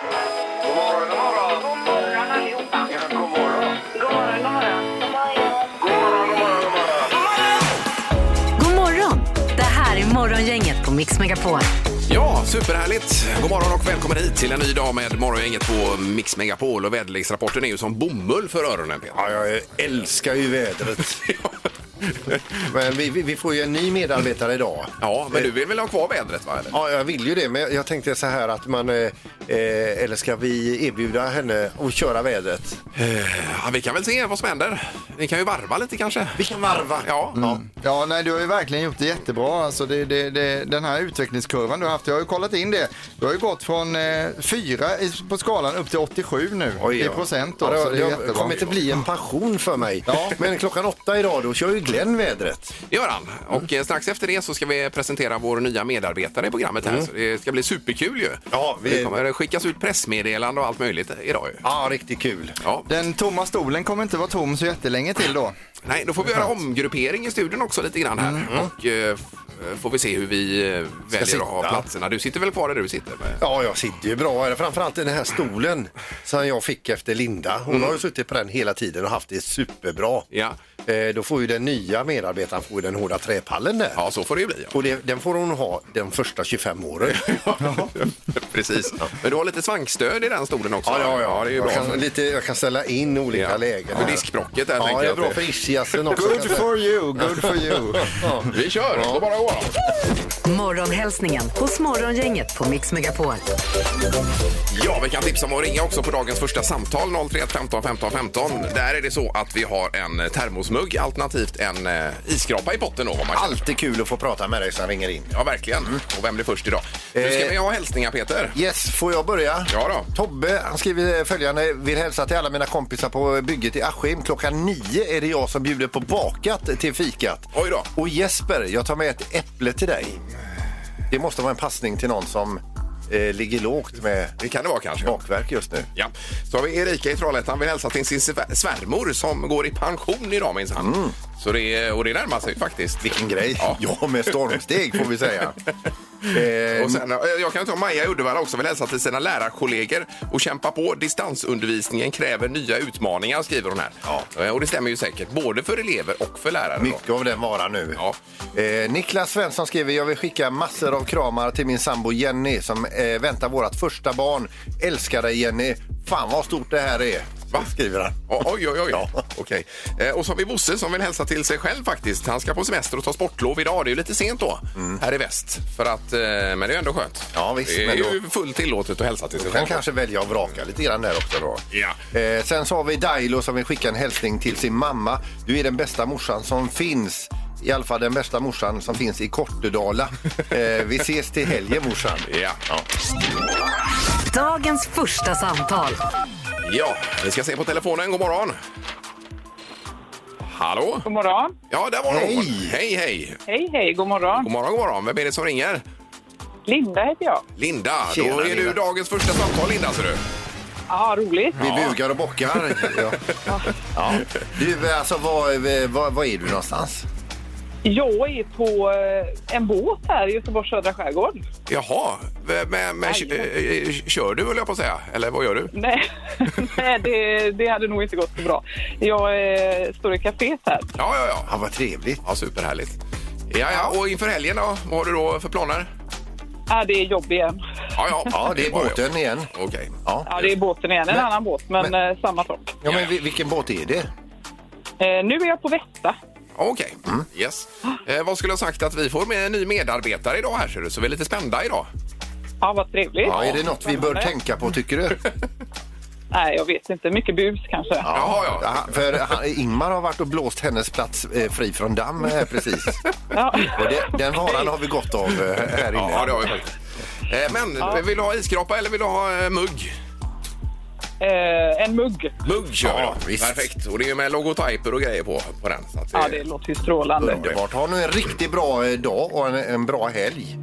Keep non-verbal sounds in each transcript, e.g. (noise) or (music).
God morgon, god morgon. God morgon allihopa. Ja, god morgon. God morgon, god morgon. God morgon, god morgon, god morgon. God morgon! Det här är Morgongänget på Mix Megapol. Ja, superhärligt. God morgon och välkommen hit till en ny dag med Morgongänget på Mix Megapol. Och väderleksrapporten är ju som bomull för öronen, Peter. Ja, jag älskar ju vädret. (laughs) (laughs) Men vi, vi, vi får ju en ny medarbetare idag. Ja, men du vill väl ha kvar vädret, va? Eller? Ja, jag vill ju det, men jag tänkte så här att man... Eh, eh, eller ska vi erbjuda henne att köra vädret? Ja, vi kan väl se vad som händer. Vi kan ju varva lite kanske. Vi kan varva. Ja, Ja, nej, du har ju verkligen gjort det jättebra. Alltså, det, det, det, den här utvecklingskurvan du har haft, jag har ju kollat in det. Du har ju gått från eh, 4 i, på skalan upp till 87 nu i procent. Då, Ja, så det, det är det jättebra. kommer inte bli en passion för mig. Ja. Men klockan åtta idag, då kör ju Glenn vädret. det gör han. Och eh, strax efter det så ska vi presentera vår nya medarbetare i programmet här. Så det ska bli superkul ju. Ja, vi- Det kommer skickas ut pressmeddelande och allt möjligt idag ju. Ja, riktigt kul. Ja. Den tomma stolen kommer inte vara tom så jättelänge till då. Nej, då får vi göra omgruppering i studion också lite grann här. Och eh, f- får vi se hur vi eh, väljer att ha sitta. platserna. Du sitter väl kvar där du sitter? Med? Ja, jag sitter ju bra. Framförallt i den här stolen som jag fick efter Linda. Hon har ju suttit på den hela tiden och haft det superbra. Ja. Eh, då får ju den nya medarbetaren får ju den hårda träpallen där. ja, så får det ju bli. Ja. Och det, den får hon ha de första 25 åren. (laughs) (laughs) Precis. Men du har lite svankstöd i den stolen också? Ja, ja, ja. det är ju jag, bra. kan, lite, jag kan ställa in olika Ja. lägen. För diskbrocket där Ja, tänker det är jag. bra att för ischiasen också. Good jag for you, good for you. (laughs) Vi kör, då bara går Morgonhälsningen hos Morgongänget på Mix Megapol. Ja, vi kan tipsa om att ringa också på dagens första samtal 031 15 15 15. Där är det så att vi har en termosmugg alternativt en eh, isskrapa i potten då. Vad man. Alltid kul att få prata med dig som ringer in. Ja, verkligen. Och vem blir först idag? Nu ska Eh. vi ha hälsningar, Peter. Yes, får jag börja? Ja då. Tobbe han skriver följande. Vill hälsa till alla mina kompisar på bygget i Askim. Klockan nio är det jag som bjuder på bakat till fikat. Oj då. Och Jesper, jag tar med ett äpple till dig. Det måste vara en passning till någon som eh, ligger lågt med Det kan det vara kanske. bakverk just nu. Ja. Så har vi Erika i Trollhättan vill hälsa till sin svär- svärmor som går i pension idag minsann. Så det, är- och det närmar sig faktiskt. Vilken grej. Ja. Ja, med stormsteg får vi säga. eh, (laughs) Och sen, eh, jag kan ta Maja i Uddevalla också vill hälsa till sina lärarkollegor och kämpa på. Distansundervisningen kräver nya utmaningar skriver hon här. Ja. Eh, Och det stämmer ju säkert både för elever och för lärare. Då. Mycket av den varan nu. Ja. Eh, Niklas Svensson skriver jag vill skicka massor av kramar till min sambo Jenny som eh, väntar vårt första barn. Älskar dig Jenny. Fan vad stort det här är. Va? Skriver han. O- Oj, oj, oj. Ja. Okej. Eh, och så har vi Bosse som vill hälsa till sig själv faktiskt. Han ska på semester och ta sportlov idag. Det är ju lite sent då, här i väst. För att, eh, men det är ändå skönt. Ja, visst, det är men då- ju fullt tillåtet att hälsa till sig Kan själv. kanske välja att vraka lite grann där också då. Ja. Eh, sen så har vi Dailo som vill skicka en hälsning till sin mamma. Du är den bästa morsan som finns. I alla fall den bästa morsan som finns i Kortedala. (laughs) Eh, vi ses till helgen morsan. Ja. Dagens första samtal. Ja, vi ska se på telefonen. God morgon. Hallå? God morgon. Ja, där var Hej. någon. Hej, hej. Hej, hej. God morgon. God morgon, god morgon. Vem är det som ringer? Linda heter jag. Linda. Tjena, Då är du Linda. dagens första samtal, Linda, ser du. Ja, roligt. Vi bugar och bockar. ja. Ja. Du, alltså var, var, var är du någonstans? Jag är på eh, en båt här i Göteborgs södra skärgård. Jaha. Men, men, Jajamän. eh, kör du, höll jag på att säga? Eller vad gör du? Nej, (laughs) Nej det, det hade nog inte gått så bra. Jag eh, står i kaféet här. Ja, ja, ja. Ja, vad trevligt. Ja, superhärligt. Ja, ja, och inför helgen då? Vad har du då för planer? Ja, det är jobb igen. Ja, ja. Ja, det är båten igen. Okej. Ja. Ja, det är båten igen. En Men- annan båt, men, men- eh, samma sak. Ja, men vi- vilken båt är det? Eh, nu är jag på Västa. Okej. Mm. Yes. Eh, vad skulle jag sagt att vi får med en ny medarbetare idag här ser du, så vi är lite spända idag. Ja, vad trevligt. Ja, är det något vi bör tänka på tycker du? (laughs) Nej, jag vet inte. Mycket bus kanske. Jaha, ja. Ja, för han, Ingmar har varit och blåst hennes plats eh, fri från damm här precis. (laughs) Ja. Och det, den varan har vi gott av eh, här inne. Ja, det har vi faktiskt. Eh, men vill du ha isskrapa eller vill du ha eh, mugg? Eh, en mugg. Mugg kör vi Ja, då. visst. Perfekt. Och det är med logotyper och grejer på, på den. Så att Ja, det låter ju strålande. Underbart. Ha nu en riktigt bra eh, dag och en, en bra helg.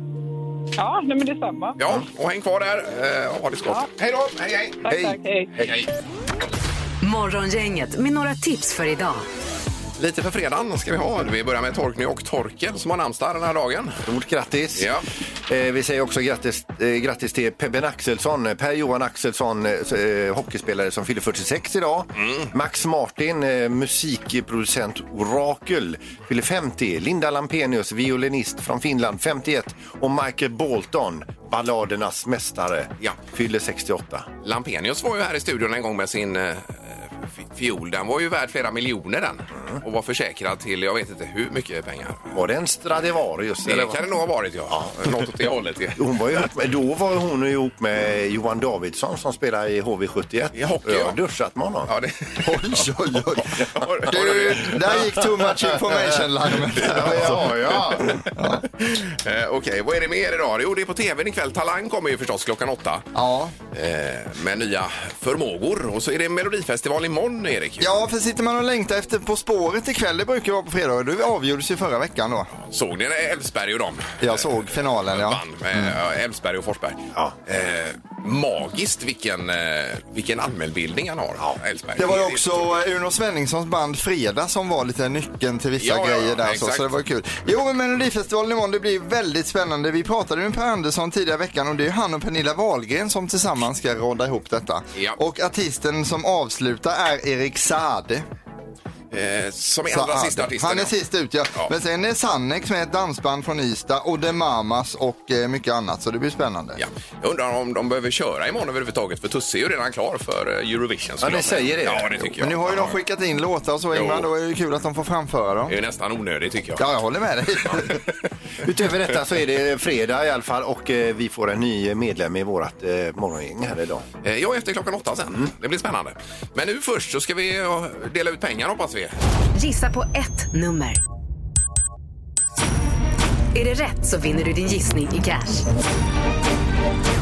Ja, nej, men detsamma. Ja, och häng kvar där. Eh, ha det så gott. Hej då! Hej, hej! Tack, Hej. tack. Hej. hej, hej. Morgongänget med några tips för idag. Lite för fredagen ska vi ha. Vi börjar med Torkny och Torkel som har namnsdag den här dagen. Stort grattis! Ja. Eh, vi säger också grattis, eh, grattis till Pebben Axelsson, Per-Johan Axelsson, eh, hockeyspelare som fyller 46 idag. Max Martin, eh, musikproducent Orakel, fyller 50. Linda Lampenius, violinist från Finland, 51. Och Michael Bolton, balladernas mästare, Ja. fyller 68. Lampenius var ju här i studion en gång med sin eh, fiol. Den var ju värd flera miljoner den. Och var försäkrad till, jag vet inte hur mycket pengar. Var det en Stradivarius? Det eller kan det nog ha varit ja. (laughs) Något åt det hållet. ju. Hon var ju ihop med, då var hon ihop med Johan Davidsson som spelar i HV71. I hockey, Jag ja. har duschat med honom. Ja, det... (laughs) Oj, oj, oj. (laughs) Du, där gick too much information larmet. Ja, ja, ja. Eh, Okej, vad är det mer idag? Jo, det är på tvn ikväll. Talang kommer ju förstås klockan åtta. Ja. Eh, med nya förmågor. Och så är det Melodifestival imorgon, Erik. ja, för sitter man och längtar efter På spåret ikväll, det brukar vara på fredag, det avgjordes ju förra veckan då. Såg ni när Elfsberg och dem? Jag såg finalen, ja. vann med ja, Elfsberg och Forsberg. Ja. Eh, magiskt vilken, eh, vilken allmänbildning han har, Elfsberg. Det var ju också Uno Svenningssons band Fredag som var lite nyckeln till vissa Ja, ja, grejer där. Så, så det var kul. Jo, men Melodifestivalen imorgon, det blir väldigt spännande. Vi pratade med Per Andersson tidigare veckan och det är han och Pernilla Wahlgren som tillsammans ska råda ihop detta. Ja. Och artisten som avslutar är Erik Saade. Eh, som är allra sista artisten. Han är ja. sist ut, ja. Ja. Men sen är Sannex med ett dansband från Ystad och The Mamas och eh, mycket annat. Så det blir spännande. Ja. Jag undrar om de behöver köra imorgon överhuvudtaget för Tusse är ju redan klar för eh, Eurovision. det jag säger det. Ja, det tycker jag. Men nu har ju de Ja, skickat in låtar och så Ingmar, då är det kul att de får framföra dem. Det är nästan onödigt tycker jag. Ja, jag håller med dig. (laughs) Utöver detta så är det fredag i alla fall och eh, vi får en ny medlem i vårt eh, morgongäng här idag. Eh, Ja, efter klockan åtta sen. Det blir spännande. Men nu först så ska vi eh, dela ut pengar hoppas vi. Gissa på ett nummer. Är det rätt så vinner du din gissning i cash.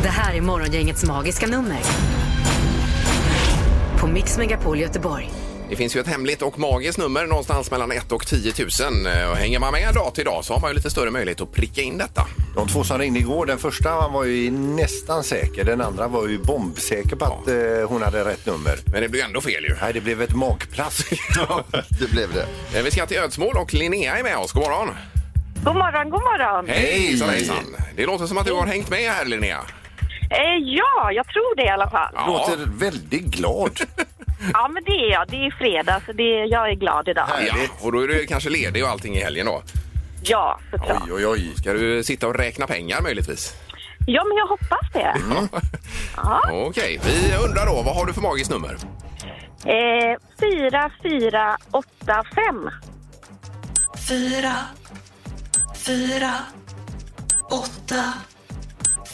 Det här är Morgongängets magiska nummer. På Mix Megapol Göteborg. Det finns ju ett hemligt och magiskt nummer någonstans mellan 1 och 10 000. Eh, Och hänger man med dag till dag så har man ju lite större möjlighet att pricka in detta. De två som ringde igår, den första var ju nästan säker, den andra var ju bombsäker på att eh, hon hade rätt nummer. Men det blir ju ändå fel ju. Nej, det blev ett magplask. (laughs) det blev det. Eh, Vi ska till Ödsmål och Linnea är med oss. God morgon! God morgon, god morgon. Hejsan hejsan! Det låter som att du har hängt med här Linnea. Eh, ja, jag tror det i alla fall. Ja. Låter väldigt glad. (laughs) Ja, men det är jag. Det är fredag, så det, jag är glad idag. Här. Ja, Härligt. och då är du kanske ledig och allting i helgen då. Ja, såklart. Oj, oj, oj. Ska du sitta och räkna pengar möjligtvis? Ja, men jag hoppas det. (laughs) Okej, vi undrar då, vad har du för magiskt nummer? Eh, fyra, fyra, åtta, fem. fyra, fyra, åtta,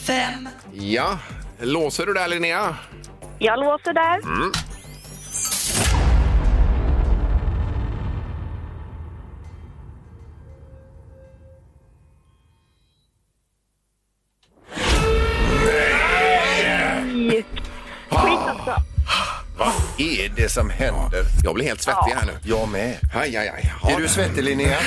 fem. Ja, låser du där Linnea? Jag låser där. Nej! Är det som händer? Jag blir helt svettig här nu. Jag med. Aj, aj, aj. Ja, Är du svettig Linnea?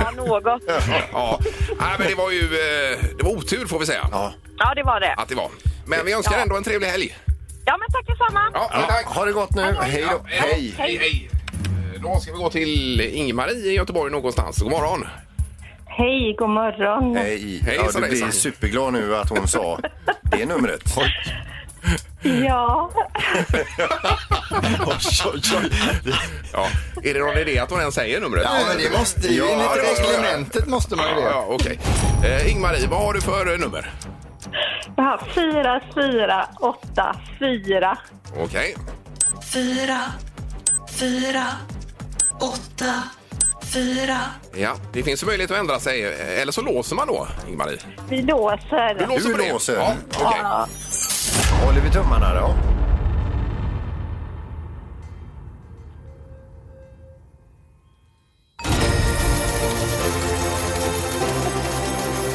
Ja, något. (laughs) Ja, Nej, men det var ju eh, det var otur får vi säga Ja. Ja, det var det. att det var. Men vi önskar ändå en trevlig helg. Ja, men tack detsamma. Ja, tack. Ha det gott nu. Hej Ja, då. Hej. Hej, hej. Eh, Då ska vi gå till Ingmarie i Göteborg någonstans. God morgon. Hej, god morgon. Hej. Hej, Ja, du hejsan. blir superglad nu att hon sa det numret. Ja. (laughs) Ja. Är det någon idé att hon ens säger numret? Ja, men det måste ju. Ja, Enligt det måste jag reglementet måste man ju Ja, det. ja, okej. Eh, Ingmarie, vad har du för eh, nummer? Jag har fyra, fyra, åtta, fyra. Okej. fyra, fyra, åtta, fyra. Ja, det finns ju möjlighet att ändra sig. eh, Eller så låser man då, Ingmarie. Vi låser. Du låser Du på det? låser. Ja, okej. Ja. Håller vi tummarna då?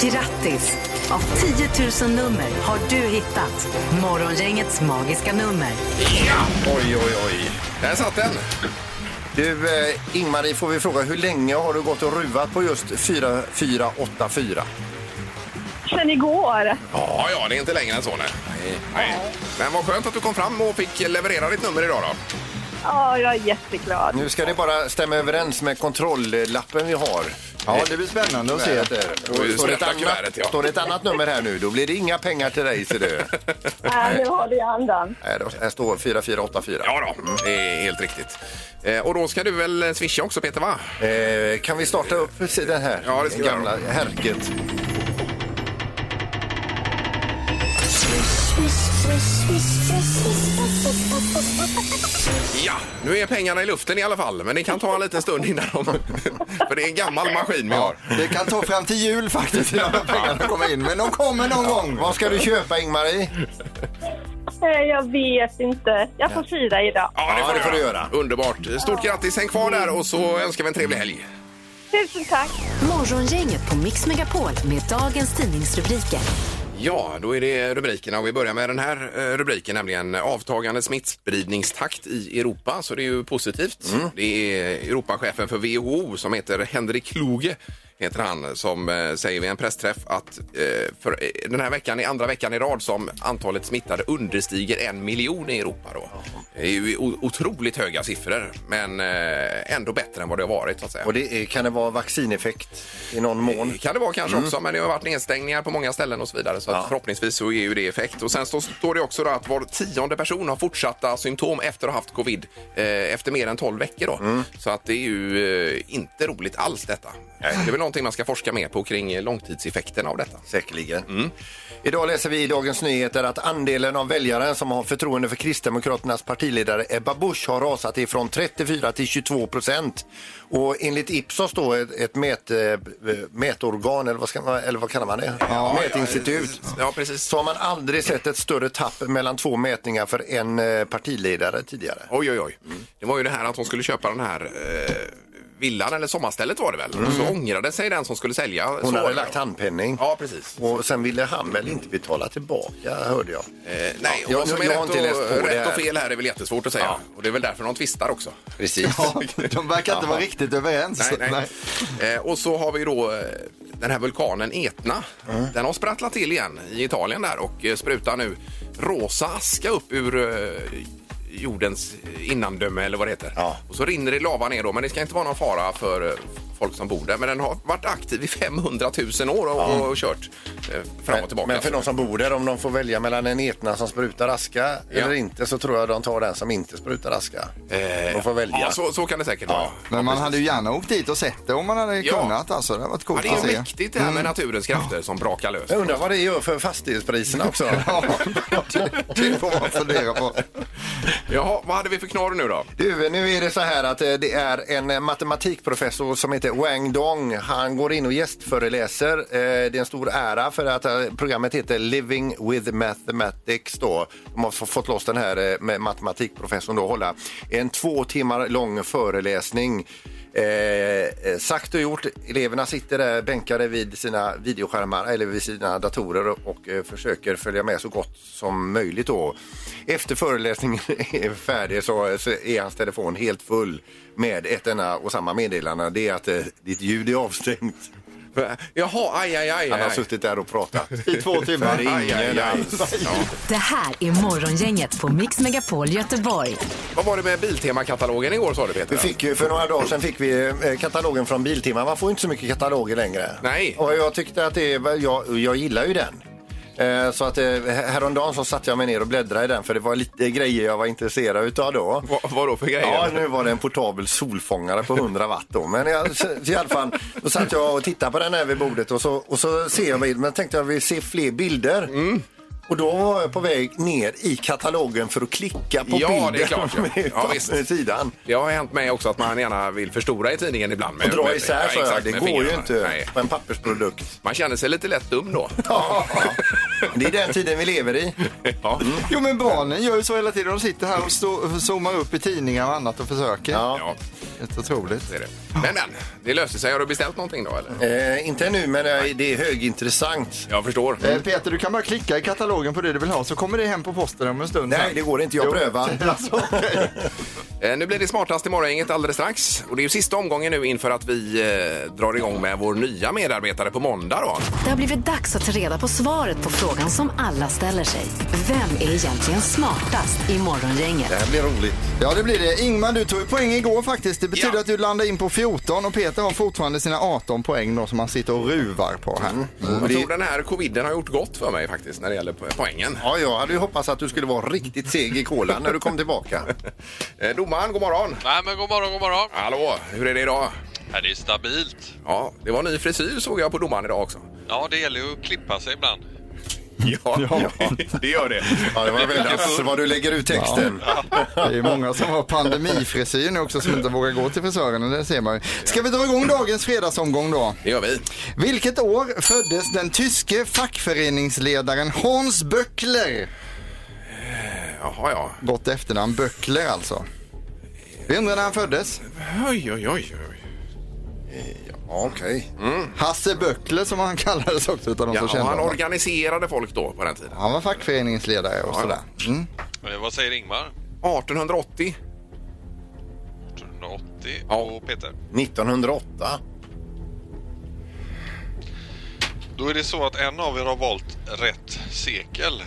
Grattis! Av 10 000 nummer har du hittat Morgongängets magiska nummer. Ja, Oj, oj, oj. där satt den. Du, eh, Ingmarie, får vi fråga hur länge har du gått och ruvat på just 4484? Sen igår. Ja, ja, det är inte längre än så. Nej. Nej. Men vad skönt att du kom fram och fick leverera ditt nummer idag då. Ja, jag är jätteglad. Nu ska ni bara stämma överens med kontrolllappen vi har. Ja, det blir spännande att se. Ju Och Står det, ett sprätta kuvertet, annat, ja. står det ett annat nummer här nu, då blir det inga pengar till dig, ser du. (laughs) Nej, nu har du andan. Nej, då- Här står 4484. Ja då, det är helt riktigt. Eh, och då ska du väl swisha också Peter va? Eh, kan vi starta upp den här Ja, det ska vi gamla härket? Ja, nu är pengarna i luften i alla fall, men det kan ta en liten stund innan de... (laughs) För det är en gammal maskin vi har. Det kan ta fram till jul faktiskt innan pengarna kommer in, men de kommer någon gång. Vad ska du köpa, Ingmarie? Eh, Jag vet inte. Jag får fira idag. Ja, det får du göra. Underbart. Stort grattis, häng kvar där och så önskar vi en trevlig helg. Tusen tack. Morgongänget på Mix Megapol med dagens tidningsrubriker. Ja, då är det rubrikerna och vi börjar med den här eh, rubriken, nämligen avtagande smittspridningstakt i Europa. Så det är ju positivt. Det är Europachefen för WHO som heter Henrik Kluge heter han, som eh, säger vid en pressträff att eh, för eh, den här veckan är andra veckan i rad som antalet smittade understiger en miljon i Europa. Då. Det är ju otroligt höga siffror, men ändå bättre än vad det har varit. Så att säga. Och det är, kan det vara vaccineffekt i någon mån? kan det vara kanske också, men det har varit nedstängningar på många ställen och så vidare. Så Ja. förhoppningsvis så ger ju det effekt. Och sen står, står det också att var tionde person har fortsatta symptom efter att ha haft covid eh, efter mer än 12 veckor. Då. Så att det är ju eh, inte roligt alls detta. Det är väl någonting man ska forska mer på kring långtidseffekterna av detta. Säkerligen. Idag läser vi i Dagens Nyheter att andelen av väljare som har förtroende för Kristdemokraternas partiledare Ebba Busch har rasat ifrån 34 till 22 procent. Och enligt Ipsos då, ett, ett mät, eh, mätorgan, eller vad, ska man, eller vad kallar man det? Mätinstitut. Ja, precis. Så har man aldrig sett ett större tapp mellan två mätningar för en eh, partiledare tidigare. Oj, oj, oj. Det var ju det här att hon skulle köpa den här eh, villan, eller sommarstället var det väl. Och så ångrade sig den som skulle sälja. Hon Så hade lagt handpenning. Ja, precis. Och sen ville han väl inte betala tillbaka, hörde jag. Eh, nej, och jag- vad som är jag har rätt, inte läst på och, det rätt och här. fel här är väl jättesvårt att säga. Ja. Och det är väl därför de tvistar också. Precis. Ja, de verkar inte vara riktigt överens. Nej, nej. Eh, och så har vi då eh, den här vulkanen Etna. Den har sprattlat till igen i Italien där och eh, sprutar nu rosa aska upp ur eh, jordens innandöme eller vad det heter. Ja. Och så rinner det lava ner då, men det ska inte vara någon fara för folk som bor där. Men den har varit aktiv i 500 000 år och, och kört eh, fram och tillbaka. Men för de som bor där, om de får välja mellan en etna som sprutar aska eller inte så tror jag de tar den som inte sprutar aska. de får välja. Ja, så, så kan det säkert vara. Men man hade ju gärna åkt dit och sett det om man hade Ja. kunnat. Alltså. Det hade varit Ja, coolt det är ju mäktigt det här med naturens krafter som brakar lös. Jag undrar vad det gör för fastighetspriserna också. (laughs) Ja, det, det får man fundera på. Jaha, vad hade vi för knorr nu då? Du, nu är det så här att eh, det är en eh, matematikprofessor som heter Wang Dong. Han går in och gästföreläser. Eh, Det är en stor ära för att eh, programmet heter Living with Mathematics. Då. De har fått loss den här eh, med matematikprofessorn då hålla en två timmar lång föreläsning. Eh, eh, sagt och gjort. Eleverna sitter där bänkade vid sina videoskärmar eller vid sina datorer och, och eh, försöker följa med så gott som möjligt. Då. Efter föreläsningen (laughs) är färdig så, så är hans telefon helt full med ett enda och samma meddelande. Det är att eh, ditt ljud är avstängt. Jaha, aj, aj, aj. Han har aj. suttit där och pratat. I två (laughs) timmar. Aj, aj, aj. Det här är Morgongänget på Mix Megapol Göteborg. Vad var det med Biltema-katalogen igår sa du Peter? Vi fick ju för några dagar sedan fick vi eh, katalogen från Biltema. Man får inte så mycket kataloger längre. Nej. Och jag tyckte att det jag, jag gillar ju den. Eh, Så att eh, häromdagen så satte jag mig ner och bläddrade i den för det var lite grejer jag var intresserad utav då. Vad, vad då för grejer? Ja, nu var det en portabel solfångare på 100 watt då. Men jag, så, i alla fall, då satt jag och tittade på den här vid bordet och så, och så ser jag, men tänkte jag vill se fler bilder. Mm. Och då var jag på väg ner i katalogen för att klicka på Ja, bilden det är klart, ja. (laughs) med, Ja, visst. med sidan. Det har hänt mig också att man gärna vill förstora i tidningen ibland. Med, Och dra med- isär ja, jag, exakt, det med går ju fingrarna. inte Nej. på en pappersprodukt. Man känner sig lite lätt dum då. (laughs) Ja, det är den tiden vi lever i. (laughs) Ja. Jo men barnen gör ju så hela tiden. De sitter här och stå, zoomar upp i tidningar och annat och försöker. Ja. Ja, Helt otroligt. det är det. Men, men, det löste sig. Har du beställt någonting då eller? Eh, inte nu, men det är- det är högintressant. Jag förstår. Eh, Peter, du kan bara klicka i katalogen katalogen på det du vill ha så kommer det hem på posten om en stund. Nej, det går inte. Jag prövar. (laughs) Alltså, okej. Eh, Nu blir det smartast i morgongänget alldeles strax. Och det är ju sista omgången nu inför att vi eh, drar igång med vår nya medarbetare på måndag då. Det har blivit dags att ta reda på svaret på frågan som alla ställer sig. Vem är egentligen smartast i Morgongänget? Det här blir roligt. Ja, det blir det. Ingmar, du tog ju poäng igår faktiskt. Det betyder Ja. att du landar in på 14 och Peter har fortfarande sina 18 poäng då som han sitter och ruvar på här. Jag tror den här coviden har gjort gott för mig faktiskt när det gäller poängen. Ja, jag hade ju hoppats att du skulle vara riktigt seg i kolan när du kom tillbaka. (laughs) Eh, Domaren, god morgon! Nej, men god morgon, god morgon. Hallå, hur är det idag? Ja, det är stabilt. Ja, det var ny frisyr såg jag på domaren idag också. Ja, det gäller ju att klippa sig ibland. (laughs) Ja, (laughs) det gör det. Ja, det var väldigt vad du lägger ut texten. (laughs) Det är många som har pandemifrisyr nu också som inte vågar gå till frisören. Det ser man. Ska vi dra igång dagens fredagsomgång då? Det gör vi. Vilket år föddes den tyske fackföreningsledaren Hans Böckler? Jaha, ja. Gott efternamn, Böckler alltså. Vi undrar när han föddes. Oj, oj, oj. oj. Ja, Okej. Hasse Böckler som han kallades också utav de Ja, som kände han honom. organiserade folk då på den tiden. Han var fackföreningsledare och Ja, sådär. Mm. Eh, Vad säger Ingmar? 1880. 1880 Ja. och Peter? 1908. Då är det så att en av er har valt rätt sekel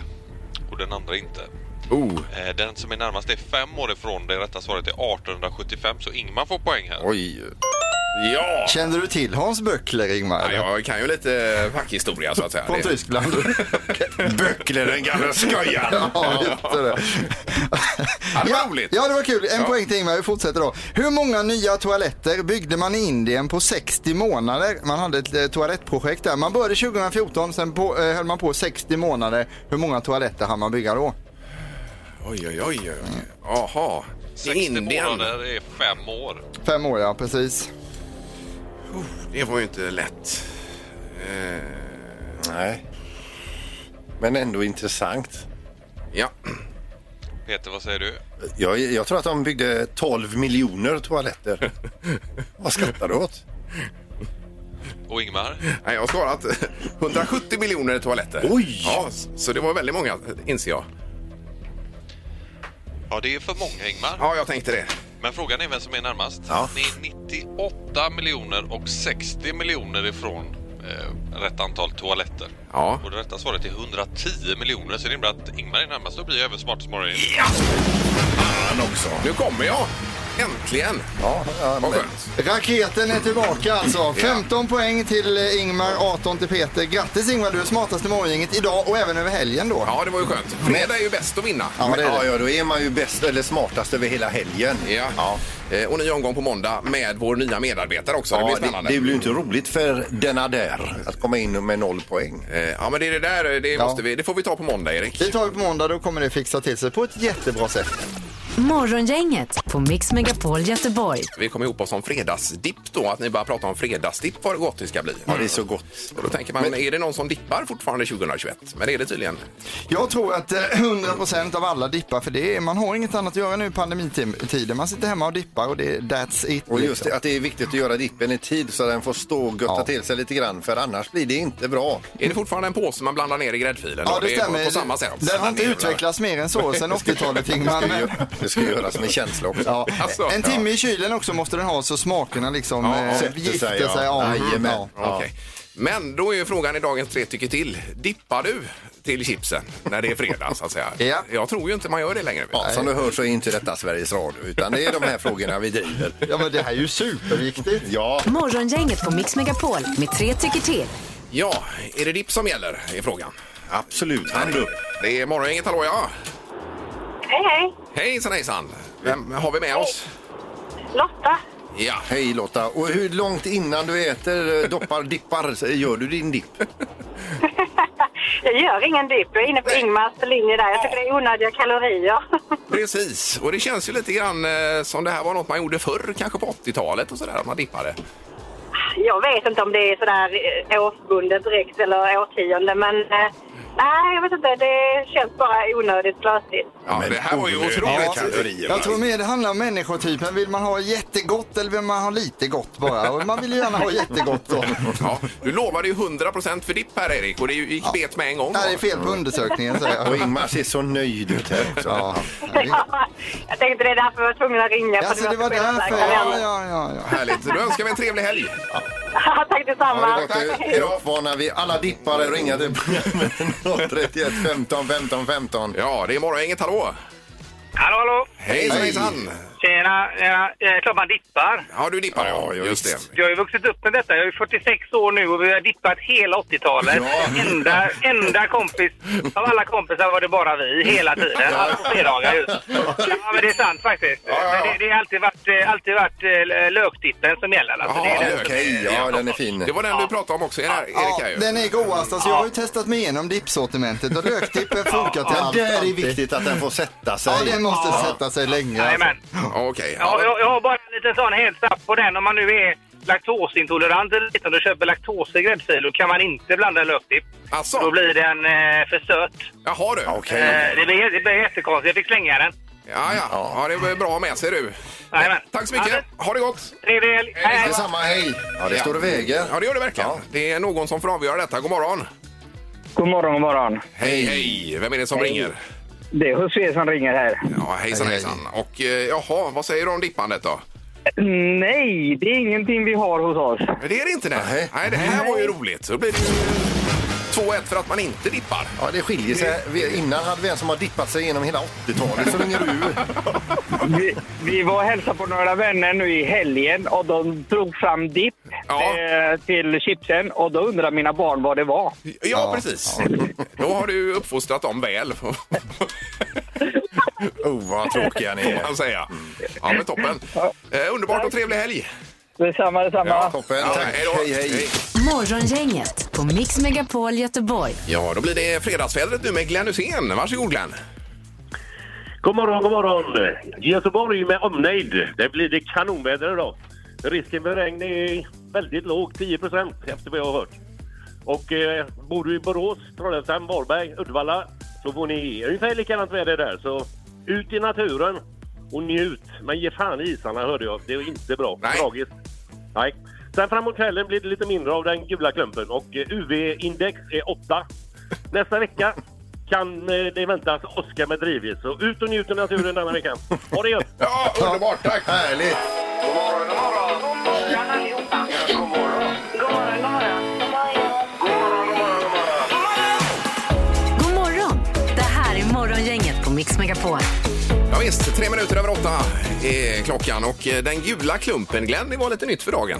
och den andra inte. Oh. Eh, Den som är närmast är fem år ifrån. Det rätta svaret är 1875, så Ingmar får poäng här. Oj. Ja! Kände du till Hans Böckler, Ingmar? Ja, jag kan ju lite fackhistoria så att säga. Från Det- Tyskland? (laughs) Böckler, den gamla skojaren. ja, just det. Ja, det var roligt. ja, det var kul. En Ja. poäng till Ingmar. Vi fortsätter då. Hur många nya toaletter byggde man i Indien på 60 månader? Man hade ett eh, toalettprojekt där. Man började 2014, sen på, eh, höll man på 60 månader. Hur många toaletter hann man bygga då? Oj, oj, oj. oj. Jaha. I 60 Indien. månader är fem år. Fem år, ja precis. Det var ju inte lätt. Eh, Nej. Men ändå intressant. ja. Peter, vad säger du? Jag, jag tror att de byggde 12 miljoner toaletter. Vad skrattar du åt? Och Ingmar? Nej, jag har svarat 170 miljoner toaletter. Oj! Ja, så det var väldigt många, inser jag. Ja, det är för många Ingmar. Ja, jag tänkte det. Men frågan är vem som är närmast. Ja. Ni är 98 miljoner och 60 miljoner ifrån eh, rätt antal toaletter. Ja. Och det rätta svaret är 110 miljoner, så det innebär att Ingmar är närmast och blir över smartast morgon. Han också. Nu kommer jag! Äntligen! Ja, ja, Vad skönt. Raketen är tillbaka alltså. 15 poäng till eh, Ingmar, 18 till Peter. Grattis Ingmar, du är smartast i morgongänget idag och även över helgen då. Ja, det var ju skönt. Fredag är ju bäst att vinna. Ja, det är ja, det. ja, då är man ju bäst eller smartast över hela helgen. Ja. Eh, Och ny omgång på måndag med vår nya medarbetare också. det blir det, spännande. det blir ju inte roligt för denna där att komma in med noll poäng. Eh, Ja, men det är det där. Det, Ja. måste vi, det får vi ta på måndag, Erik. Det tar vi på måndag, då kommer det fixa till sig på ett jättebra sätt. Morgongänget på Mix Megapol Göteborg. Vi kom ihop oss om fredagsdipp då, att ni bara pratar om fredagsdipp, vad gott det ska bli. Ja, det är så gott. Och då tänker man, är det någon som dippar fortfarande 2021? Men det är det tydligen. Jag tror att eh, 100% av alla dippar, för det är, man har inget annat att göra nu i pandemitiden. Man sitter hemma och dippar och det, that's it. Och just liksom. det, att det är viktigt att göra dippen i tid så den får stå och götta Ja. till sig lite grann för annars blir det inte bra. Är det fortfarande en påse man blandar ner i gräddfilen? Ja, det är stämmer. På, på samma sätt? Den har inte utvecklats mer än så sedan (laughs) 80-talet, Ingmar. Det ska, göras med känsla också. Ja. Alltså, en timme i kylen också måste den ha så smakerna liksom Ja, sätter gifter sig, sig. ja. Ja. Jajamän. Ja. Ja, Okej. Men då är ju frågan i dagens tre tycker till. Dippar du till chipsen när det är fredag så att säga? (laughs) Ja. Jag tror ju inte man gör det längre. Ja, som du hör så är inte detta Sveriges Radio utan det är de här frågorna vi driver. (laughs) ja, men det här är ju superviktigt. Ja, Morgongänget på Mix Megapol med tre tycker till. Ja, är det dipp som gäller? Är frågan. absolut. Hand upp. Det är morgongänget, hallå ja. Hej, hej. Hejsan hejsan. Vem har vi med oss? Lotta. Ja. Hej Lotta. Och hur långt innan du äter eh, doppar, (laughs) dippar gör du din dipp? (laughs) Jag gör ingen dipp. Jag är inne på Ingmars linje där. Jag tycker det är onödiga kalorier. (laughs) Precis, och det känns ju lite grann eh, som det här var något man gjorde förr, kanske på 80-talet och sådär, att man dippade. Jag vet inte om det är sådär eh, årsbundet direkt eller årtionde, men eh, Nej, jag vet inte. Det känns bara onödigt plötsligt. Ja, det här var ju otroligt. kalorier, va? Jag tror mer det handlar om människotypen. Vill man ha jättegott eller vill man ha lite gott bara? Och man vill ju gärna ha jättegott då. Ja, du lovade ju 100% för dipp här Erik och det gick bet med en gång. Nej, det är fel på undersökningen säger Och jag. Ingmar ser så nöjd ut här också. Ja. jag tänkte det är därför jag var tvungen att ringa. Alltså det var därför. Ja, ja, ja, ja. Härligt. Då önskar vi en trevlig helg. Tack detsamma. Ja, det låter, uppmanar vi alla dippare att ringa till programmet 031 15 15 15. Ja, det är morgongänget. Hallå! Hallå, hallå! Hejsan, hejsan! Tjena! Ja, eh, klart man dippar. Ja, du dippar ja. Just det. Jag har ju vuxit upp med detta. Jag är 46 år nu och vi har dippat hela 80-talet. Ja. Enda, enda kompis, av alla kompisar var det bara vi hela tiden. Alltså på fredagar just. Ja, men det är sant faktiskt. ja, ja. Men Det, det har alltid varit, eh, alltid varit eh, lökdippen som gäller. Alltså, Jaha, det är det. lök. Okej, ja den är fin. Det var den du pratade om också, Erik. Ja, här ju. den är godast. Alltså, jag har ju testat mig igenom dippsortimentet och lökdippen (laughs) funkar till allt. där är alltid. viktigt att den får sätta sig. Ja, den måste sätta sig länge. Alltså. Jajamän. Okej. Ja, Ja, jag, jag har bara en liten sån helt snabbt på den. Om man nu är laktosintolerant eller liknande och köper laktos i gräddfil, då kan man inte blanda lökdipp. Alltså? Då blir den eh, för söt. Jaha du. Okej. Eh, det, blir, det blir jättekonstigt. Jag fick slänga den. Ja, ja. ja, det var bra med sig du. Jajamän. Tack så mycket. Ha det gott. Trevlig helg. Hej, hej. Detsamma, hej. Ja, det Ja. står och väger. Ja, det gör det verkligen. Ja. Det är någon som får avgöra detta. God morgon. God morgon, god morgon. Hej, hej. Vem är det som ringer? Det är José som ringer här. Ja, hejsan, Hej, hej. hejsan. Och eh, jaha, vad säger du om dippandet då? Nej, det är ingenting vi har hos oss. Men Det är det inte nej. Nej. Det här var ju roligt. Så blir det ju 2-1 för att man inte dippar. Ja, det skiljer sig. Vi- Innan hade vi en som har dippat sig genom hela 80-talet, så ringer du. Vi, vi var och hälsade på några vänner nu i helgen och de drog fram dipp Ja. eh, till chipsen och då undrar mina barn vad det var. Ja, precis. Då har du uppfostrat dem väl. får (laughs) Oh, vad tråkiga ni är. man säga. Ja, men toppen. Eh, underbart och trevlig helg. Detsamma, detsamma. Ja, Toppen, Ja, tack. hej då. Hej, hej. Morgongänget på Mix Megapol Göteborg. Ja, då blir det fredagsvädret nu med Glenn Hysén. Varsågod Glenn. God morgon, god morgon. Göteborg med omnejd. Det blir det kanonväder idag. Risken för regn är väldigt låg, 10 procent efter vad jag har hört. Och eh, bor du i Borås, Trollhättan, Varberg, Uddevalla så får ni ungefär likadant väder där. Så ut i naturen och njut. Men ge fan i isarna hörde jag. Det är inte bra. Nej. Tragiskt. Nej. Sen framåt kvällen blir det lite mindre av den gula klumpen och eh, UV-index är 8. Nästa vecka kan eh, det väntas åska med drivis. Så ut och njut i naturen denna veckan. Ha det gött! Ja, underbart. Tack. Härligt. God morgon! Det här är Morgongänget på Mix Megapol. Ja, visst, tre minuter över åtta är klockan och eh, den gula klumpen, Glenn, det var lite nytt för dagen.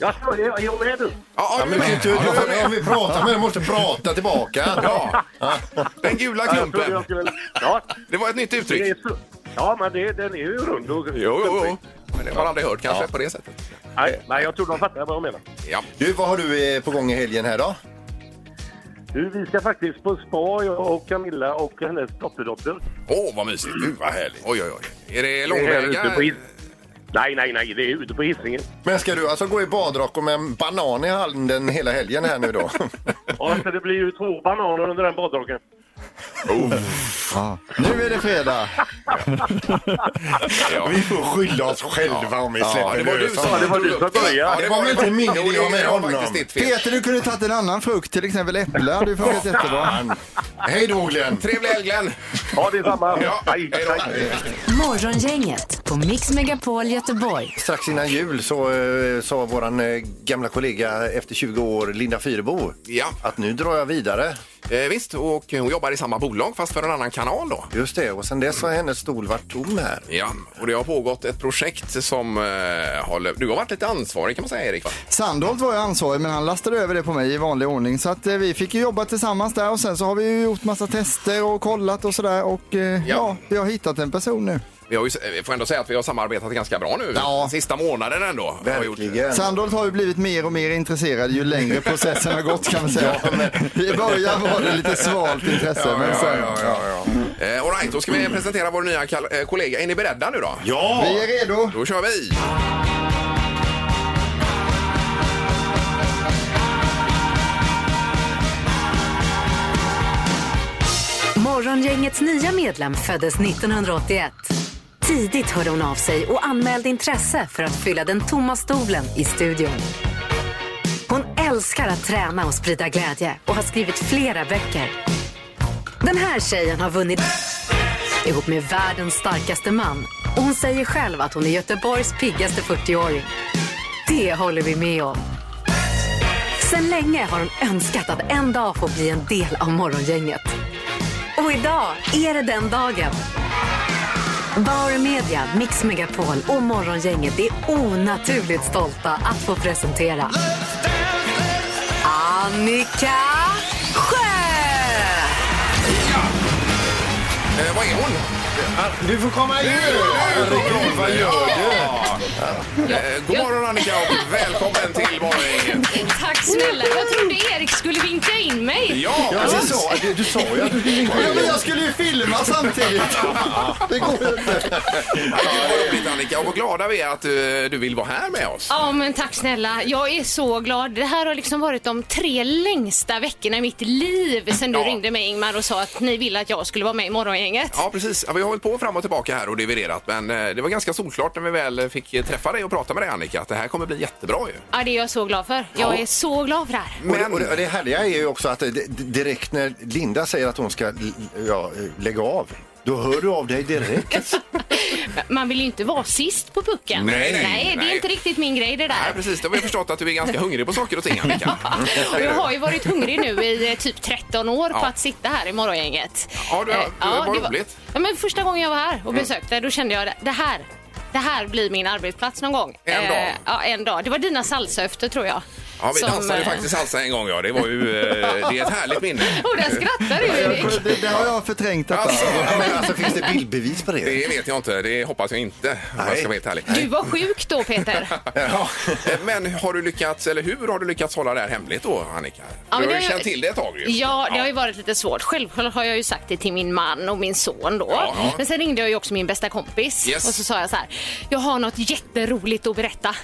Ja, så är jag med du. Ja, men med. du, du, om vi pratar med dig måste prata tillbaka. (laughs) Ja, den gula Ja, jag trodde klumpen. jag skulle... Ja, Det var ett nytt det är uttryck. så... ja men det, den är ju rund och... Jo, jo, jo. Men det har man aldrig hört kanske på det sättet. Nej, nej, jag tror de fattar vad jag menar. Ja. Du, vad har du eh, på gång i helgen här då? Du, vi ska faktiskt på spa, jag och Camilla och hennes dotterdotter. Åh, vad mysigt. Gud, vad härligt. Oj, oj, oj. Är det är långväga? ute på His- Nej, nej, nej, det är ute på Hisingen. Men ska du alltså gå i badrock och med en banan i handen hela helgen här nu då? (laughs) Ja, så det blir ju två bananer under den badrocken. Ja. Nu är det fredag. (laughs) Ja. Vi får skylla oss själva om vi Ja, släpper det var du som det var du som började. Ja, Det var väl inte min idé med honom. Peter, du kunde tagit en annan frukt, till exempel äpple. hade funkat jättebra. Hej då Glenn! Trevlig helg, Glenn. Ja, det är samma. Ja, Hej, hej. Morgongänget på Mix Megapol Göteborg. Strax innan jul så eh, sa vår eh, gamla kollega efter 20 år, Linda Fyrebo, Ja. att nu drar jag vidare. Eh, visst, och hon jobbar i samma bolag fast för en annan kanal då. Just det, och sen dess har hennes stol varit tom här. Ja, och det har pågått ett projekt som eh, har... lö- Du har varit lite ansvarig kan man säga, Erik. Va? Sandholt var ju ansvarig men han lastade över det på mig i vanlig ordning. Så att eh, vi fick ju jobba tillsammans där och sen så har vi ju gjort massa tester och kollat och sådär och eh, ja. vi har hittat en person nu. Vi har ju, vi får ändå säga att vi har samarbetat ganska bra nu. Ja. Sista månaden ändå. Verkligen. Sandholt har ju blivit mer och mer intresserad ju längre processen har gått kan man säga. (laughs) I början var det lite svalt intresse men sen... Eh, all right, då ska vi presentera vår nya eh, kollega. Är ni beredda nu då? Ja! Vi är redo. Då kör vi! Morgongängets nya medlem föddes 1981. Tidigt hörde hon av sig och anmälde intresse för att fylla den tomma stolen i studion. Hon älskar att träna och sprida glädje och har skrivit flera böcker. Den här tjejen har vunnit ihop med världens starkaste man och hon säger själv att hon är Göteborgs piggaste 40-åring. Det håller vi med om. Sen länge har hon önskat att en dag få bli en del av Morgongänget. Och idag är det den dagen. Bauer Media, Mix Megapol och Morgongänget är onaturligt stolta att få presentera Annika Sjö! Eh, vad är hon? Du får komma in! Herregud, vad gör du? Eh, god morgon Annika och välkommen till Morgongänget. Tack snälla. Jag trodde Erik skulle. Ja, Ja, du, sa, du, du sa ju att du ville Ja, men jag skulle ju filma samtidigt. Det går ju inte. Ja, vad roligt Annika och vad glada vi är att eh, du vill vara här med oss. Ja, men tack snälla. Jag är så glad. Det här har liksom varit de tre längsta veckorna i mitt liv sen du Ja. ringde mig Ingmar och sa att ni ville att jag skulle vara med i Morgongänget. Ja, precis. Ja, vi har hållit på fram och tillbaka här och dividerat, men eh, det var ganska solklart när vi väl fick eh, träffa dig och prata med dig Annika att det här kommer bli jättebra ju. Ja, det är jag så glad för. Jag Ja. är så glad för det här. Det, och det, och det härliga är ju också att eh, d- direkt när Linda säger att hon ska ja, lägga av, då hör du av dig direkt. (laughs) Man vill ju inte vara sist på pucken. Nej, nej, det är nej. inte riktigt min grej det Nej, där. precis. Då har vi förstått att du är ganska hungrig på saker och ting Annika. (laughs) Och jag har ju varit hungrig nu i eh, typ 13 år Ja. på att sitta här i Morgongänget. Ja, du, Eh, vad det var- roligt. Ja, men första gången jag var här och besökte, då kände jag det- det här, det här blir min arbetsplats någon gång. En dag. Eh, ja, en dag. Det var dina salsafter tror jag. Ja, vi Som, dansade ju eh, faktiskt salsa en gång ja. Det var ju eh, det är ett härligt minne. (laughs) Och där skrattar du Erik. Det, det har jag förträngt detta. Alltså, Men alltså, finns det bildbevis på det? det vet jag inte. Det hoppas jag inte. Om jag Nej. ska vara helt ärlig. Du var sjuk då Peter. (laughs) Ja. Men har du lyckats, eller hur har du lyckats hålla det här hemligt då Annika? Ja, du har ju känt till det ett tag ju. Ja, det har ju varit lite svårt. Självklart har jag ju sagt det till min man och min son då. Ja, ja. Men sen ringde jag ju också min bästa kompis Yes. och så sa jag så här. Jag har något jätteroligt att berätta.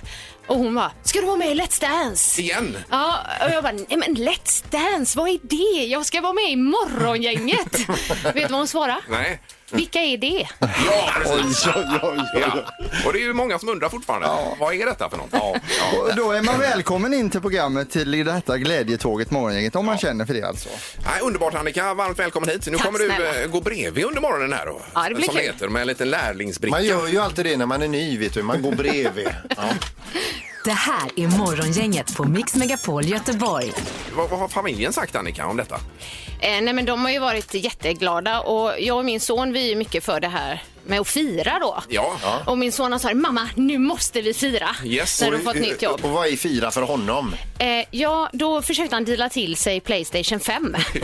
Och hon bara, ska du vara med i Let's Dance? Igen? Ja, och jag bara, nej men Let's Dance, vad är det? Jag ska vara med i Morgongänget. (laughs) Vet du vad hon svarade? Nej. Vilka är det? Ja, precis. Oj, oj, oj, oj. Ja. Och det är ju många som undrar fortfarande. Vad är detta för något? Ja. Och då är man välkommen in till programmet till detta glädjetåget Morgongänget om man känner för det alltså. Nej, underbart Annika, varmt välkommen hit. Nu Tack kommer du snälla. eh, gå bredvid under morgonen här då. Ja, det blir som kul. heter, med en liten lärlingsbricka. Man gör ju alltid det när man är ny, vet du. Man går bredvid. (laughs) Ja. Det här är Morgongänget på Mix Megapol Göteborg. Vad, vad har familjen sagt Annika om detta? Eh, nej men de har ju varit jätteglada och jag och min son vi är mycket för det här med att fira då. Ja. Och min son har sagt mamma nu måste vi fira. Yes. När de fått nytt jobb. Och vad är fira för honom? Eh, ja, då försökte han dela till sig Playstation 5. (laughs) oj,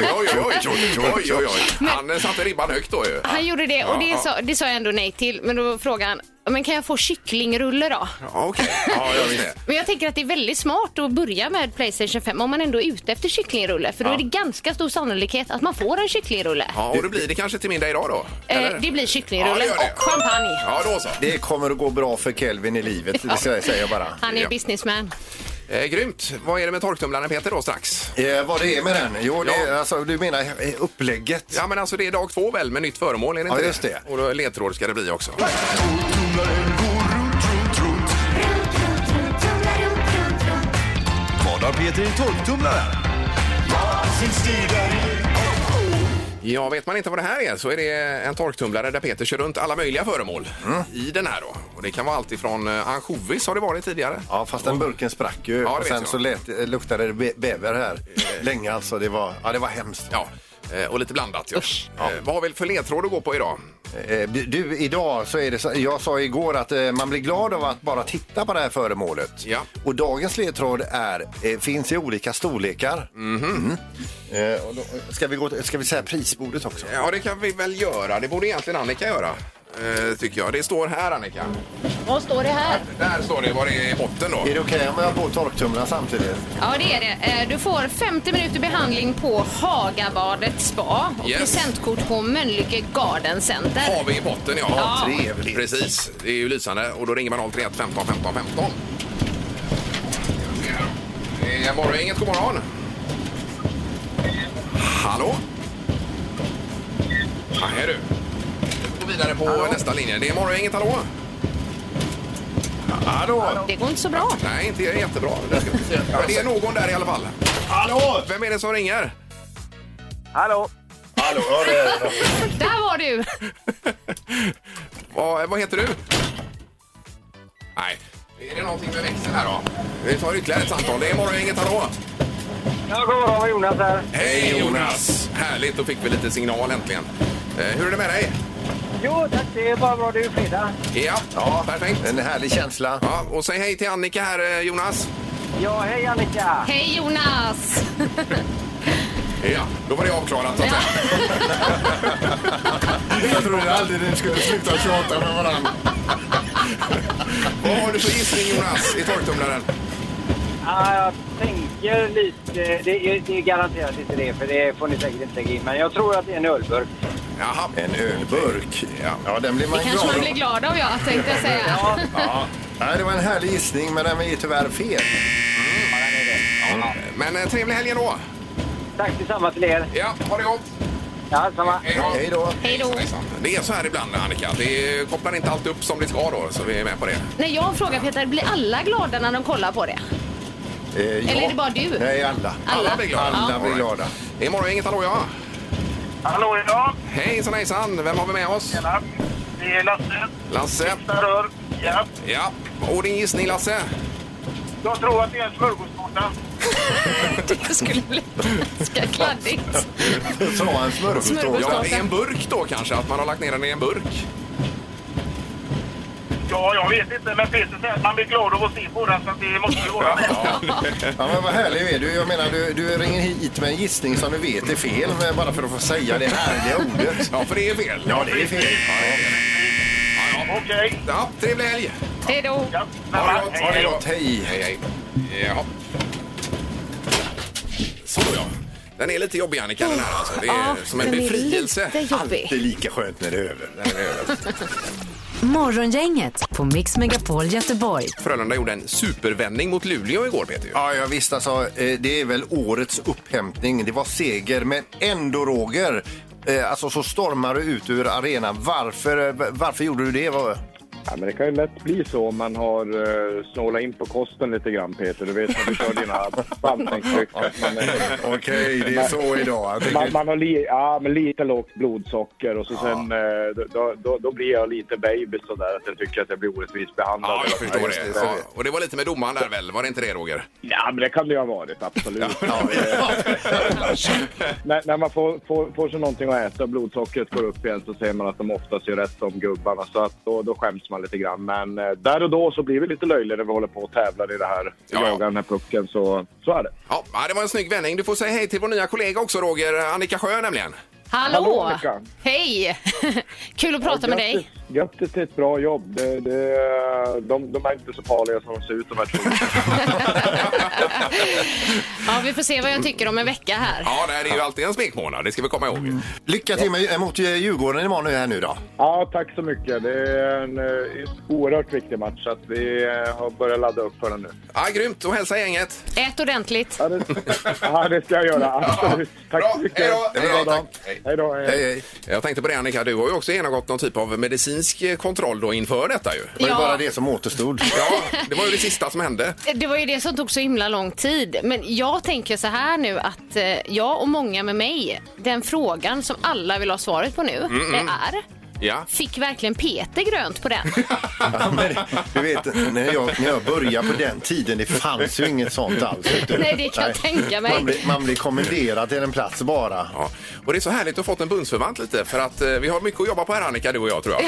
oj, oj, oj, oj, oj, oj. Han eh, satte ribban högt då ju. Han gjorde det och det sa, det sa jag ändå nej till. Men då frågade han, men kan jag få kycklingrulle då? Ja, okej. Ja, just det. Men jag tänker att det är väldigt smart att börja med Playstation 5 om man ändå är ute efter kycklingrulle. För då Ja. är det ganska stor sannolikhet att man får en kycklingrulle. Ja, och det blir det kanske till middag idag då? Eh, det blir Ja, kycklingrulle det gör det. och champagne. Ja, då så. Det kommer att gå bra för Kelvin i livet, det säger jag bara. Han är Ja. businessman. Eh, grymt. Vad är det med torktumlaren Peter då strax? Eh, vad det är med den? Jo, det, Ja. alltså, du menar eh, upplägget? Ja, men alltså det är dag två väl med nytt föremål, är det Ja, inte just det. Och då ledtråd ska det bli också. Vad har Peter i torktumlaren? Ja, vet man inte vad det här är så är det en torktumlare där Peter kör runt alla möjliga föremål Mm. i den här då. Och det kan vara allt ifrån eh, ansjovis har det varit tidigare. Ja, fast den burken sprack ju. Det och vet sen jag. så lät, eh, luktade det bäver här länge alltså. Det var, ja, det var hemskt. Ja, eh, och lite blandat. Ja. Eh, vad har vi för ledtråd att gå på idag? Eh, Du, idag så är det så, jag sa igår att eh, man blir glad av att bara titta på det här föremålet. Ja. Och dagens ledtråd är, eh, finns i olika storlekar. Mhm. Mm. Eh, och då, ska, vi gå, ska vi säga prisbordet också? Ja, det kan vi väl göra. Det borde egentligen Annika göra. Eh, tycker jag. Det står här Annika. Vad står det här? Där står det vad det är i botten då. Är det okej om jag har på torktumlaren samtidigt? Ja, det är det. Eh, Du får 50 minuter behandling på Hagabadet spa och Yes. presentkort på Mölnlycke Garden Center. Har vi i botten ja. Ja. Trevligt. Precis, det är ju lysande. Och då ringer man 031 15 15 15. Det är morgon, inget god morgon. Hallå? Nej du. Vidare på nästa linje. Det är Morgongänget, hallå? Hallå? Det går inte så bra. Nej, inte jättebra. Det, ska vi se. Men det är någon där i alla fall. Hallå? Vem är det som ringer? Hallå? Hallå? Ja, det är det. (laughs) Där var du! (laughs) Vad, vad heter du? Nej, är det någonting med växeln här då? Vi tar ytterligare ett samtal. Det är Morgongänget, hallå? Ja, god morgon, Jonas här. Hej Jonas! Härligt, då fick vi lite signal äntligen. Eh, hur är det med dig? Jo, tack. Det är bara bra. Det är fredag. Ja, ja perfekt. En härlig känsla. Ja, och säg hej till Annika här, eh, Jonas. Ja, hej Annika. Hej Jonas! Ja, då var det avklarat så att säga. (laughs) Jag trodde aldrig ni skulle sluta tjata med varandra. Vad har du för gissning Jonas i torktumlaren? Ja, jag tänker lite... Det är, det är garanterat inte det, för det får ni säkert inte lägga in. Men jag tror att det är en ölburk. Jaha. En ölburk. Ja, ja den blir man Det kanske glad man blir glad av, ja, tänkte jag säga. Ja. Nej, det var en härlig gissning, men den är tyvärr fel. Ja. Men eh, trevlig helg då. Tack detsamma till er. Ja, ha det gott. Ja, samma. Hej då. Hej då. Hej då. Det är så här ibland Annika, det kopplar inte alltid upp som det ska då, så vi är med på det. När jag frågar Peter, blir alla glada när de kollar på det? Eh, ja. Eller är det bara du? Nej, alla. Alla? blir glada. Alla Ja. blir glada. Det är Morgongänget, hallå ja. Hallå, ja. Hejsan hejsan, vem har vi med oss? Det är Lasse. Lasse. Rör. Ja. Ja, och din gissning Lasse? Jag tror att det är en smörgåstårta. (laughs) Det skulle bli ganska kladdigt. Sa han smörgåstårta? Ja, i en burk då kanske, att man har lagt ner den i en burk. Ja, jag vet inte. Men Peter säger att man blir glad av att se på den, så att det måste ju vara Ja, men vad härlig är du. Jag menar, du, du ringer hit med en gissning som du vet är fel, men bara för att få säga det härliga ordet. Ja, för det är fel. Ja, det är fel. Okej. Ja, trevlig helg. Hej då. Ja, Ha det gott. Ha det gott. Hej. Hej, hej. Jaha. Så ja. Den är lite jobbig Annika den här alltså. Det är Ja, som en den är befrielse. lite jobbig. Det är lika skönt när det är över. Den är över. Morgongänget på Mix Megapol Göteborg. Frölunda gjorde en supervändning mot Luleå igår Peter. Ja, jag visst alltså. eh, Det är väl årets upphämtning. Det var seger, men ändå Roger. eh, Alltså så stormar du ut ur arenan. Varför, eh, varför gjorde du det? Ja, men det kan ju lätt bli så om man har uh, snålat in på kosten lite grann, Peter. Du vet när du kör dina bantningstryck. (laughs) Okej, det är så idag. Man, man har li, ja, men lite lågt blodsocker och så sen, eh, då, då, då blir jag lite baby sådär att jag tycker att jag blir orättvist behandlad. Ja, jag förstår det. Ja. Och det var lite med domaren där väl? Var det inte det Roger? Ja, men det kan det ju ha varit, absolut. (laughs) när, när man får, får, får sig någonting att äta och blodsockret går upp igen så ser man att de oftast gör rätt som gubbarna. Så att då, då skäms man lite grann. Men eh, där och då så blir vi lite löjliga när vi håller på och tävlar i det här. Jagar den här pucken, så, så är det. Ja, ja, det var en snygg vändning. Du får säga hej till vår nya kollega också Roger, Annika Sjö nämligen. Hallå! Hallå, Annika. Hej! (laughs) Kul att prata med dig. Grattis till ett bra jobb. Det, det, de, de är inte så farliga som de ser ut här två. (laughs) Ja, vi får se vad jag tycker om en vecka här. Ja, det är ju alltid en smekmånad, det ska vi komma ihåg. Lycka till med, mot eh, Djurgården imorgon nu här nu då. Ja, tack så mycket. Det är en eh, oerhört viktig match så att vi eh, har börjat ladda upp för den nu. Ja, grymt. Och hälsa gänget. Ät ordentligt. Ja, det, ja, det ska jag göra. Absolut. Tack så mycket. Hej då. Bra. Hej. Hej då. Hej. Hej, hej. Jag tänkte på det Annika, du har ju också genomgått någon typ av medicinsk eh, kontroll då inför detta ju. Det var ju Ja. bara det som återstod. (laughs) Ja, det var ju det sista som hände. Det var ju det som tog så himla lång tid. Men jag tänker så här nu att eh, jag och många med mig, den frågan som alla vill ha svaret på nu, Mm, det är Ja. Fick verkligen Peter grönt på den? (laughs) Ja, men, du vet, när jag, när jag började på den tiden, det fanns ju inget sånt alls. Nej, det kan jag tänka mig. Man blir, man blir kommenderad till en plats bara. Ja. Och det är så härligt att ha fått en bundsförvant lite för att eh, vi har mycket att jobba på här Annika, du och jag tror jag.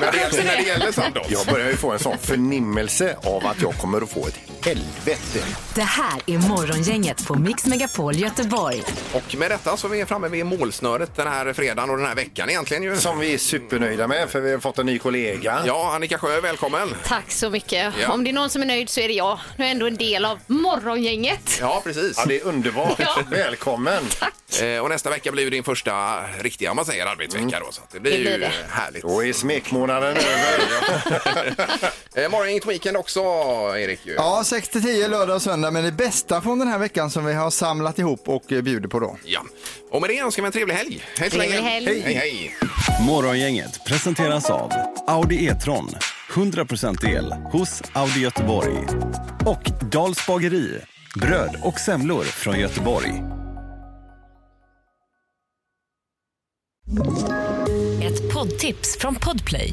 när, det gäller, när det gäller Sandholt. Jag börjar ju få en sån förnimmelse av att jag kommer att få ett helvete. Det här är Morgongänget på Mix Megapol Göteborg. Och med detta så är vi framme vid målsnöret den här fredagen och den här veckan egentligen ju. Som vi är supernöjda med för vi har fått en ny kollega. Ja, Annika Sjö, välkommen. Tack så mycket. Ja. Om det är någon som är nöjd så är det jag. Nu är jag ändå en del av morgongänget. Ja, precis. Ja, det är underbart. Ja. Välkommen. Eh, och nästa vecka blir ju din första riktiga, om man säger, arbetsvecka då. Så att det blir Det blir ju det. härligt. Då är smekmånaden över. (laughs) eh, Morgongänget Weekend också, Erik. Ju. Ja, 6 till 10 lördag och söndag med det bästa från den här veckan som vi har samlat ihop och eh, bjuder på då. Ja. Och med det önskar vi en trevlig helg. Hej så länge. Helg. Hej, hej. Morgongänget presenteras av Audi E-tron. 100% el hos Audi Göteborg. Och Dals bageri. Bröd och semlor från Göteborg. Ett poddtips från Podplay.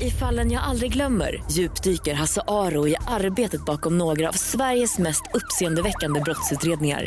I fallen jag aldrig glömmer djupdyker Hasse Aro i arbetet bakom några av Sveriges mest uppseendeväckande brottsutredningar.